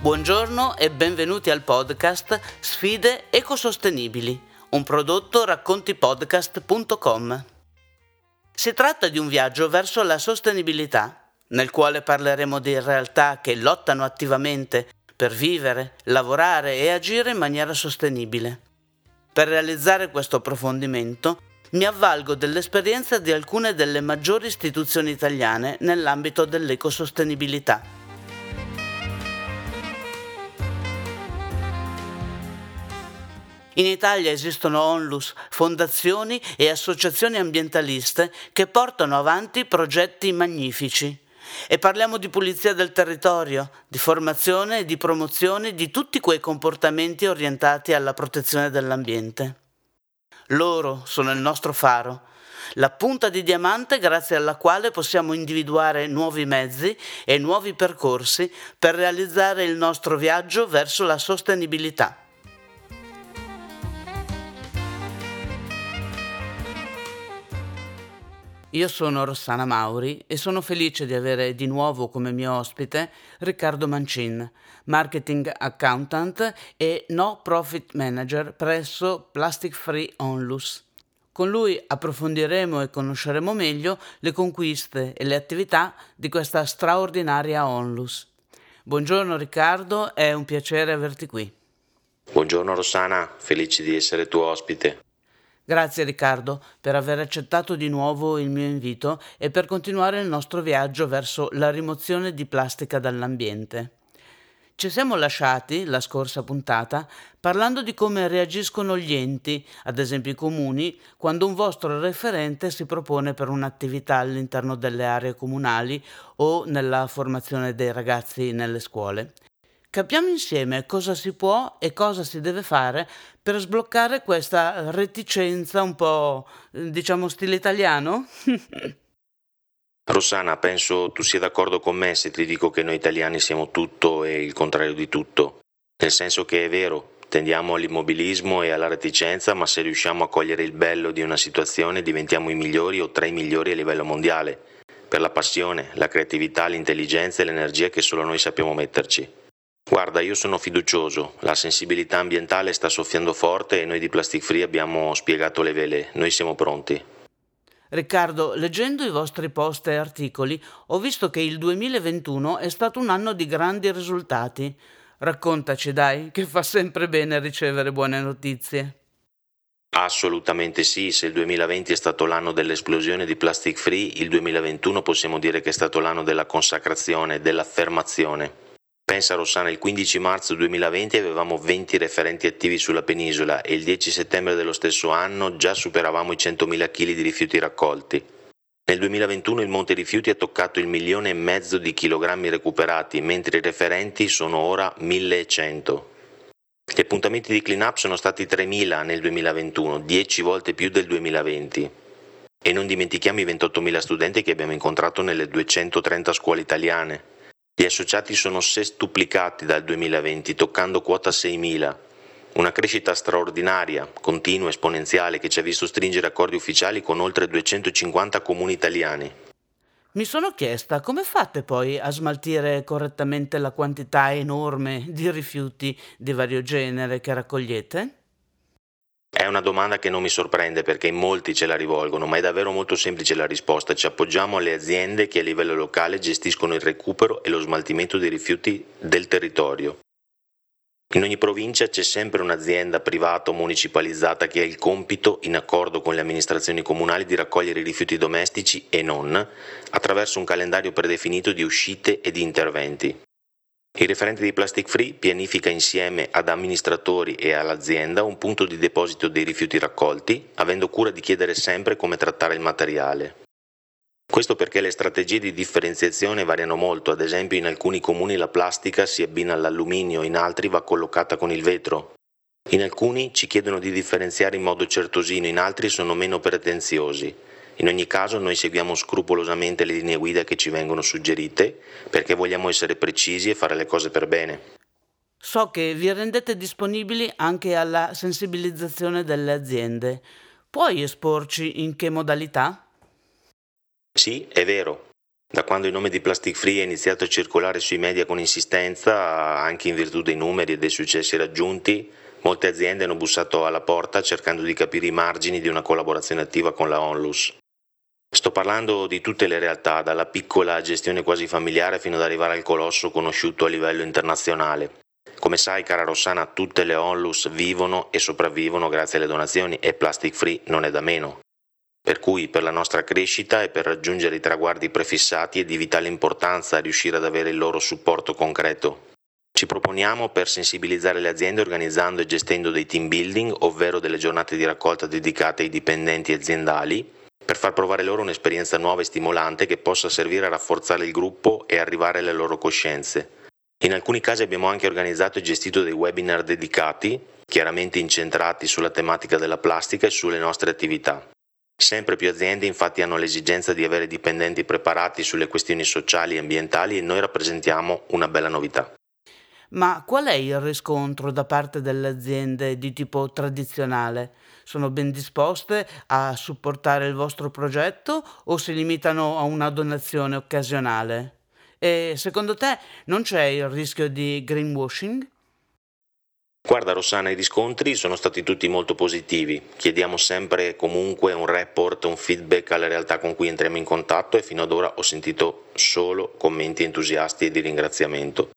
Buongiorno e benvenuti al podcast Sfide ecosostenibili, un prodotto raccontipodcast.com. Si tratta di un viaggio verso la sostenibilità, nel quale parleremo di realtà che lottano attivamente per vivere, lavorare e agire in maniera sostenibile. Per realizzare questo approfondimento mi avvalgo dell'esperienza di alcune delle maggiori istituzioni italiane nell'ambito dell'ecosostenibilità. In Italia esistono onlus, fondazioni e associazioni ambientaliste che portano avanti progetti magnifici. E parliamo di pulizia del territorio, di formazione e di promozione di tutti quei comportamenti orientati alla protezione dell'ambiente. Loro sono il nostro faro, la punta di diamante grazie alla quale possiamo individuare nuovi mezzi e nuovi percorsi per realizzare il nostro viaggio verso la sostenibilità. Io sono Rossana Mauri e sono felice di avere di nuovo come mio ospite Riccardo Mancin, marketing accountant e no profit manager presso Plastic Free Onlus. Con lui approfondiremo e conosceremo meglio le conquiste e le attività di questa straordinaria Onlus. Buongiorno Riccardo, è un piacere averti qui. Buongiorno Rossana, felice di essere tuo ospite. Grazie Riccardo per aver accettato di nuovo il mio invito e per continuare il nostro viaggio verso la rimozione di plastica dall'ambiente. Ci siamo lasciati, la scorsa puntata, parlando di come reagiscono gli enti, ad esempio i comuni, quando un vostro referente si propone per un'attività all'interno delle aree comunali o nella formazione dei ragazzi nelle scuole. Capiamo insieme cosa si può e cosa si deve fare per sbloccare questa reticenza un po', diciamo, stile italiano? Rossana, penso tu sia d'accordo con me se ti dico che noi italiani siamo tutto e il contrario di tutto. Nel senso che è vero, tendiamo all'immobilismo e alla reticenza, ma se riusciamo a cogliere il bello di una situazione diventiamo i migliori o tra i migliori a livello mondiale, per la passione, la creatività, l'intelligenza e l'energia che solo noi sappiamo metterci. Guarda, io sono fiducioso, la sensibilità ambientale sta soffiando forte e noi di Plastic Free abbiamo spiegato le vele, noi siamo pronti. Riccardo, leggendo i vostri post e articoli, ho visto che il 2021 è stato un anno di grandi risultati. Raccontaci, dai, che fa sempre bene ricevere buone notizie. Assolutamente sì, se il 2020 è stato l'anno dell'esplosione di Plastic Free, il 2021 possiamo dire che è stato l'anno della consacrazione, dell'affermazione. Pensa Rossana, il 15 marzo 2020 avevamo 20 referenti attivi sulla penisola e il 10 settembre dello stesso anno già superavamo i 100.000 kg di rifiuti raccolti. Nel 2021 il Monte Rifiuti ha toccato il milione e mezzo di chilogrammi recuperati, mentre i referenti sono ora 1100. Gli appuntamenti di clean up sono stati 3.000 nel 2021, 10 volte più del 2020. E non dimentichiamo i 28.000 studenti che abbiamo incontrato nelle 230 scuole italiane. Gli associati sono sestuplicati dal 2020, toccando quota 6.000. Una crescita straordinaria, continua, esponenziale, che ci ha visto stringere accordi ufficiali con oltre 250 comuni italiani. Mi sono chiesta come fate poi a smaltire correttamente la quantità enorme di rifiuti di vario genere che raccogliete? È una domanda che non mi sorprende perché in molti ce la rivolgono, ma è davvero molto semplice la risposta. Ci appoggiamo alle aziende che a livello locale gestiscono il recupero e lo smaltimento dei rifiuti del territorio. In ogni provincia c'è sempre un'azienda privata o municipalizzata che ha il compito, in accordo con le amministrazioni comunali, di raccogliere i rifiuti domestici e non, attraverso un calendario predefinito di uscite e di interventi. Il referente di Plastic Free pianifica insieme ad amministratori e all'azienda un punto di deposito dei rifiuti raccolti, avendo cura di chiedere sempre come trattare il materiale. Questo perché le strategie di differenziazione variano molto, ad esempio in alcuni comuni la plastica si abbina all'alluminio, in altri va collocata con il vetro. In alcuni ci chiedono di differenziare in modo certosino, in altri sono meno pretenziosi. In ogni caso noi seguiamo scrupolosamente le linee guida che ci vengono suggerite perché vogliamo essere precisi e fare le cose per bene. So che vi rendete disponibili anche alla sensibilizzazione delle aziende. Puoi esporci in che modalità? Sì, è vero. Da quando il nome di Plastic Free è iniziato a circolare sui media con insistenza, anche in virtù dei numeri e dei successi raggiunti, molte aziende hanno bussato alla porta cercando di capire i margini di una collaborazione attiva con la Onlus. Sto parlando di tutte le realtà, dalla piccola gestione quasi familiare fino ad arrivare al colosso conosciuto a livello internazionale. Come sai, cara Rossana, tutte le Onlus vivono e sopravvivono grazie alle donazioni e Plastic Free non è da meno. Per cui per la nostra crescita e per raggiungere i traguardi prefissati è di vitale importanza riuscire ad avere il loro supporto concreto. Ci proponiamo per sensibilizzare le aziende organizzando e gestendo dei team building, ovvero delle giornate di raccolta dedicate ai dipendenti aziendali, per far provare loro un'esperienza nuova e stimolante che possa servire a rafforzare il gruppo e arrivare alle loro coscienze. In alcuni casi abbiamo anche organizzato e gestito dei webinar dedicati, chiaramente incentrati sulla tematica della plastica e sulle nostre attività. Sempre più aziende infatti hanno l'esigenza di avere dipendenti preparati sulle questioni sociali e ambientali e noi rappresentiamo una bella novità. Ma qual è il riscontro da parte delle aziende di tipo tradizionale? Sono ben disposte a supportare il vostro progetto o si limitano a una donazione occasionale? E secondo te non c'è il rischio di greenwashing? Guarda Rossana, i riscontri sono stati tutti molto positivi. Chiediamo sempre comunque un report, un feedback alle realtà con cui entriamo in contatto e fino ad ora ho sentito solo commenti entusiasti e di ringraziamento.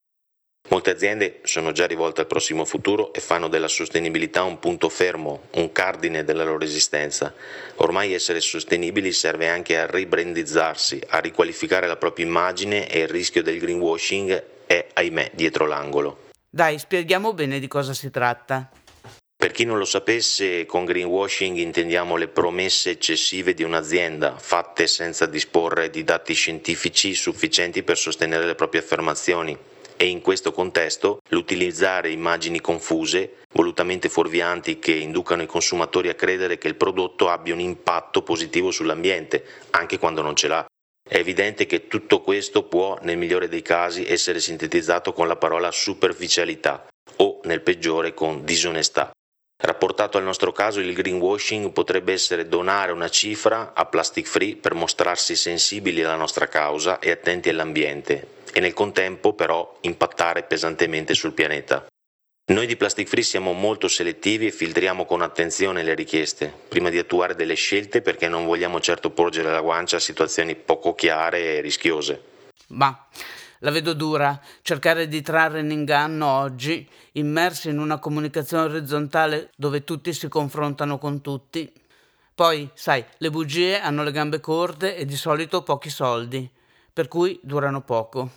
Molte aziende sono già rivolte al prossimo futuro e fanno della sostenibilità un punto fermo, un cardine della loro esistenza. Ormai essere sostenibili serve anche a ribrandizzarsi, a riqualificare la propria immagine e il rischio del greenwashing è, ahimè, dietro l'angolo. Dai, spieghiamo bene di cosa si tratta. Per chi non lo sapesse, con greenwashing intendiamo le promesse eccessive di un'azienda, fatte senza disporre di dati scientifici sufficienti per sostenere le proprie affermazioni. E in questo contesto l'utilizzare immagini confuse, volutamente fuorvianti che inducano i consumatori a credere che il prodotto abbia un impatto positivo sull'ambiente, anche quando non ce l'ha. È evidente che tutto questo può, nel migliore dei casi, essere sintetizzato con la parola superficialità o, nel peggiore, con disonestà. Rapportato al nostro caso, il greenwashing potrebbe essere donare una cifra a Plastic Free per mostrarsi sensibili alla nostra causa e attenti all'ambiente e nel contempo però impattare pesantemente sul pianeta. Noi di Plastic Free siamo molto selettivi e filtriamo con attenzione le richieste, prima di attuare delle scelte perché non vogliamo certo porgere la guancia a situazioni poco chiare e rischiose. Ma la vedo dura, cercare di trarre in inganno oggi, immersi in una comunicazione orizzontale dove tutti si confrontano con tutti. Poi, sai, le bugie hanno le gambe corte e di solito pochi soldi, per cui durano poco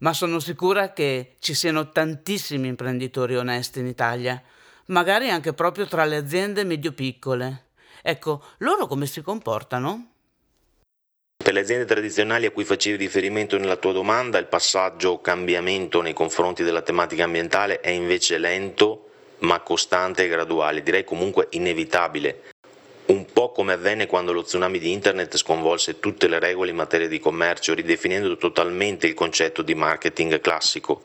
ma sono sicura che ci siano tantissimi imprenditori onesti in Italia, magari anche proprio tra le aziende medio-piccole. Ecco, loro come si comportano? Per le aziende tradizionali a cui facevi riferimento nella tua domanda, il passaggio cambiamento nei confronti della tematica ambientale è invece lento, ma costante e graduale, direi comunque inevitabile, un po' come avvenne quando lo tsunami di Internet sconvolse tutte le regole in materia di commercio, ridefinendo totalmente il concetto di marketing classico.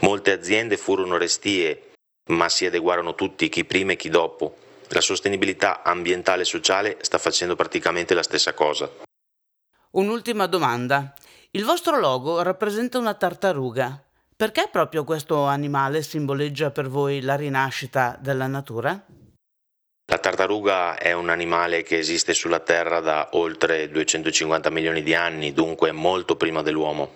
Molte aziende furono restie, ma si adeguarono tutti, chi prima e chi dopo. La sostenibilità ambientale e sociale sta facendo praticamente la stessa cosa. Un'ultima domanda. Il vostro logo rappresenta una tartaruga. Perché proprio questo animale simboleggia per voi la rinascita della natura? La tartaruga è un animale che esiste sulla Terra da oltre 250 milioni di anni, dunque molto prima dell'uomo.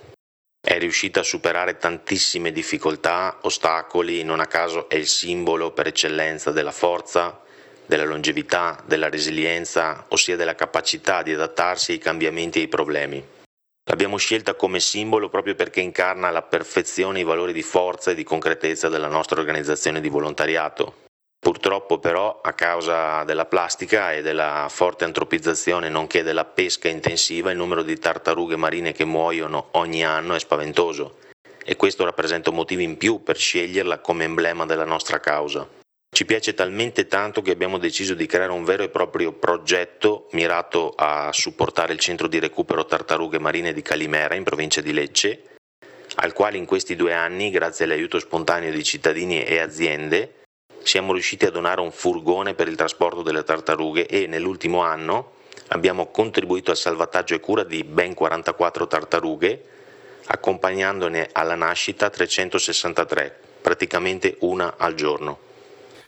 È riuscita a superare tantissime difficoltà, ostacoli, non a caso è il simbolo per eccellenza della forza, della longevità, della resilienza, ossia della capacità di adattarsi ai cambiamenti e ai problemi. L'abbiamo scelta come simbolo proprio perché incarna alla perfezione i valori di forza e di concretezza della nostra organizzazione di volontariato, Purtroppo però a causa della plastica e della forte antropizzazione nonché della pesca intensiva il numero di tartarughe marine che muoiono ogni anno è spaventoso e questo rappresenta un motivo in più per sceglierla come emblema della nostra causa. Ci piace talmente tanto che abbiamo deciso di creare un vero e proprio progetto mirato a supportare il centro di recupero tartarughe marine di Calimera in provincia di Lecce, al quale in questi due anni, grazie all'aiuto spontaneo di cittadini e aziende, siamo riusciti a donare un furgone per il trasporto delle tartarughe e nell'ultimo anno abbiamo contribuito al salvataggio e cura di ben 44 tartarughe, accompagnandone alla nascita 363, praticamente una al giorno.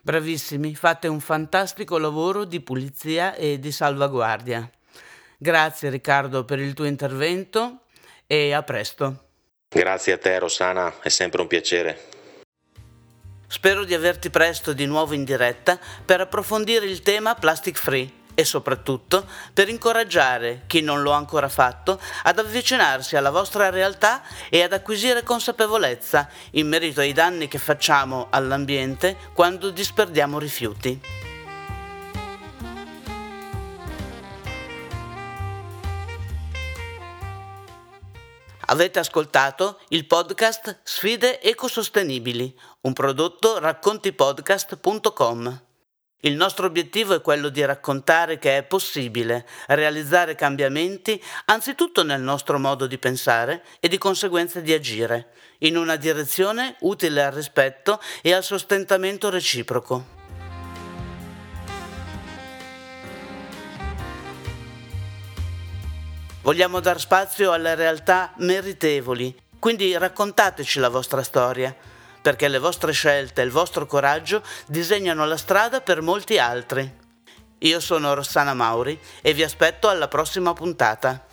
Bravissimi, fate un fantastico lavoro di pulizia e di salvaguardia. Grazie Riccardo per il tuo intervento e a presto. Grazie a te Rossana, è sempre un piacere. Spero di averti presto di nuovo in diretta per approfondire il tema plastic free e soprattutto per incoraggiare chi non lo ha ancora fatto ad avvicinarsi alla vostra realtà e ad acquisire consapevolezza in merito ai danni che facciamo all'ambiente quando disperdiamo rifiuti. Avete ascoltato il podcast Sfide ecosostenibili, un prodotto raccontipodcast.com. Il nostro obiettivo è quello di raccontare che è possibile realizzare cambiamenti anzitutto nel nostro modo di pensare e di conseguenza di agire, in una direzione utile al rispetto e al sostentamento reciproco. Vogliamo dar spazio alle realtà meritevoli, quindi raccontateci la vostra storia perché le vostre scelte e il vostro coraggio disegnano la strada per molti altri. Io sono Rossana Mauri e vi aspetto alla prossima puntata.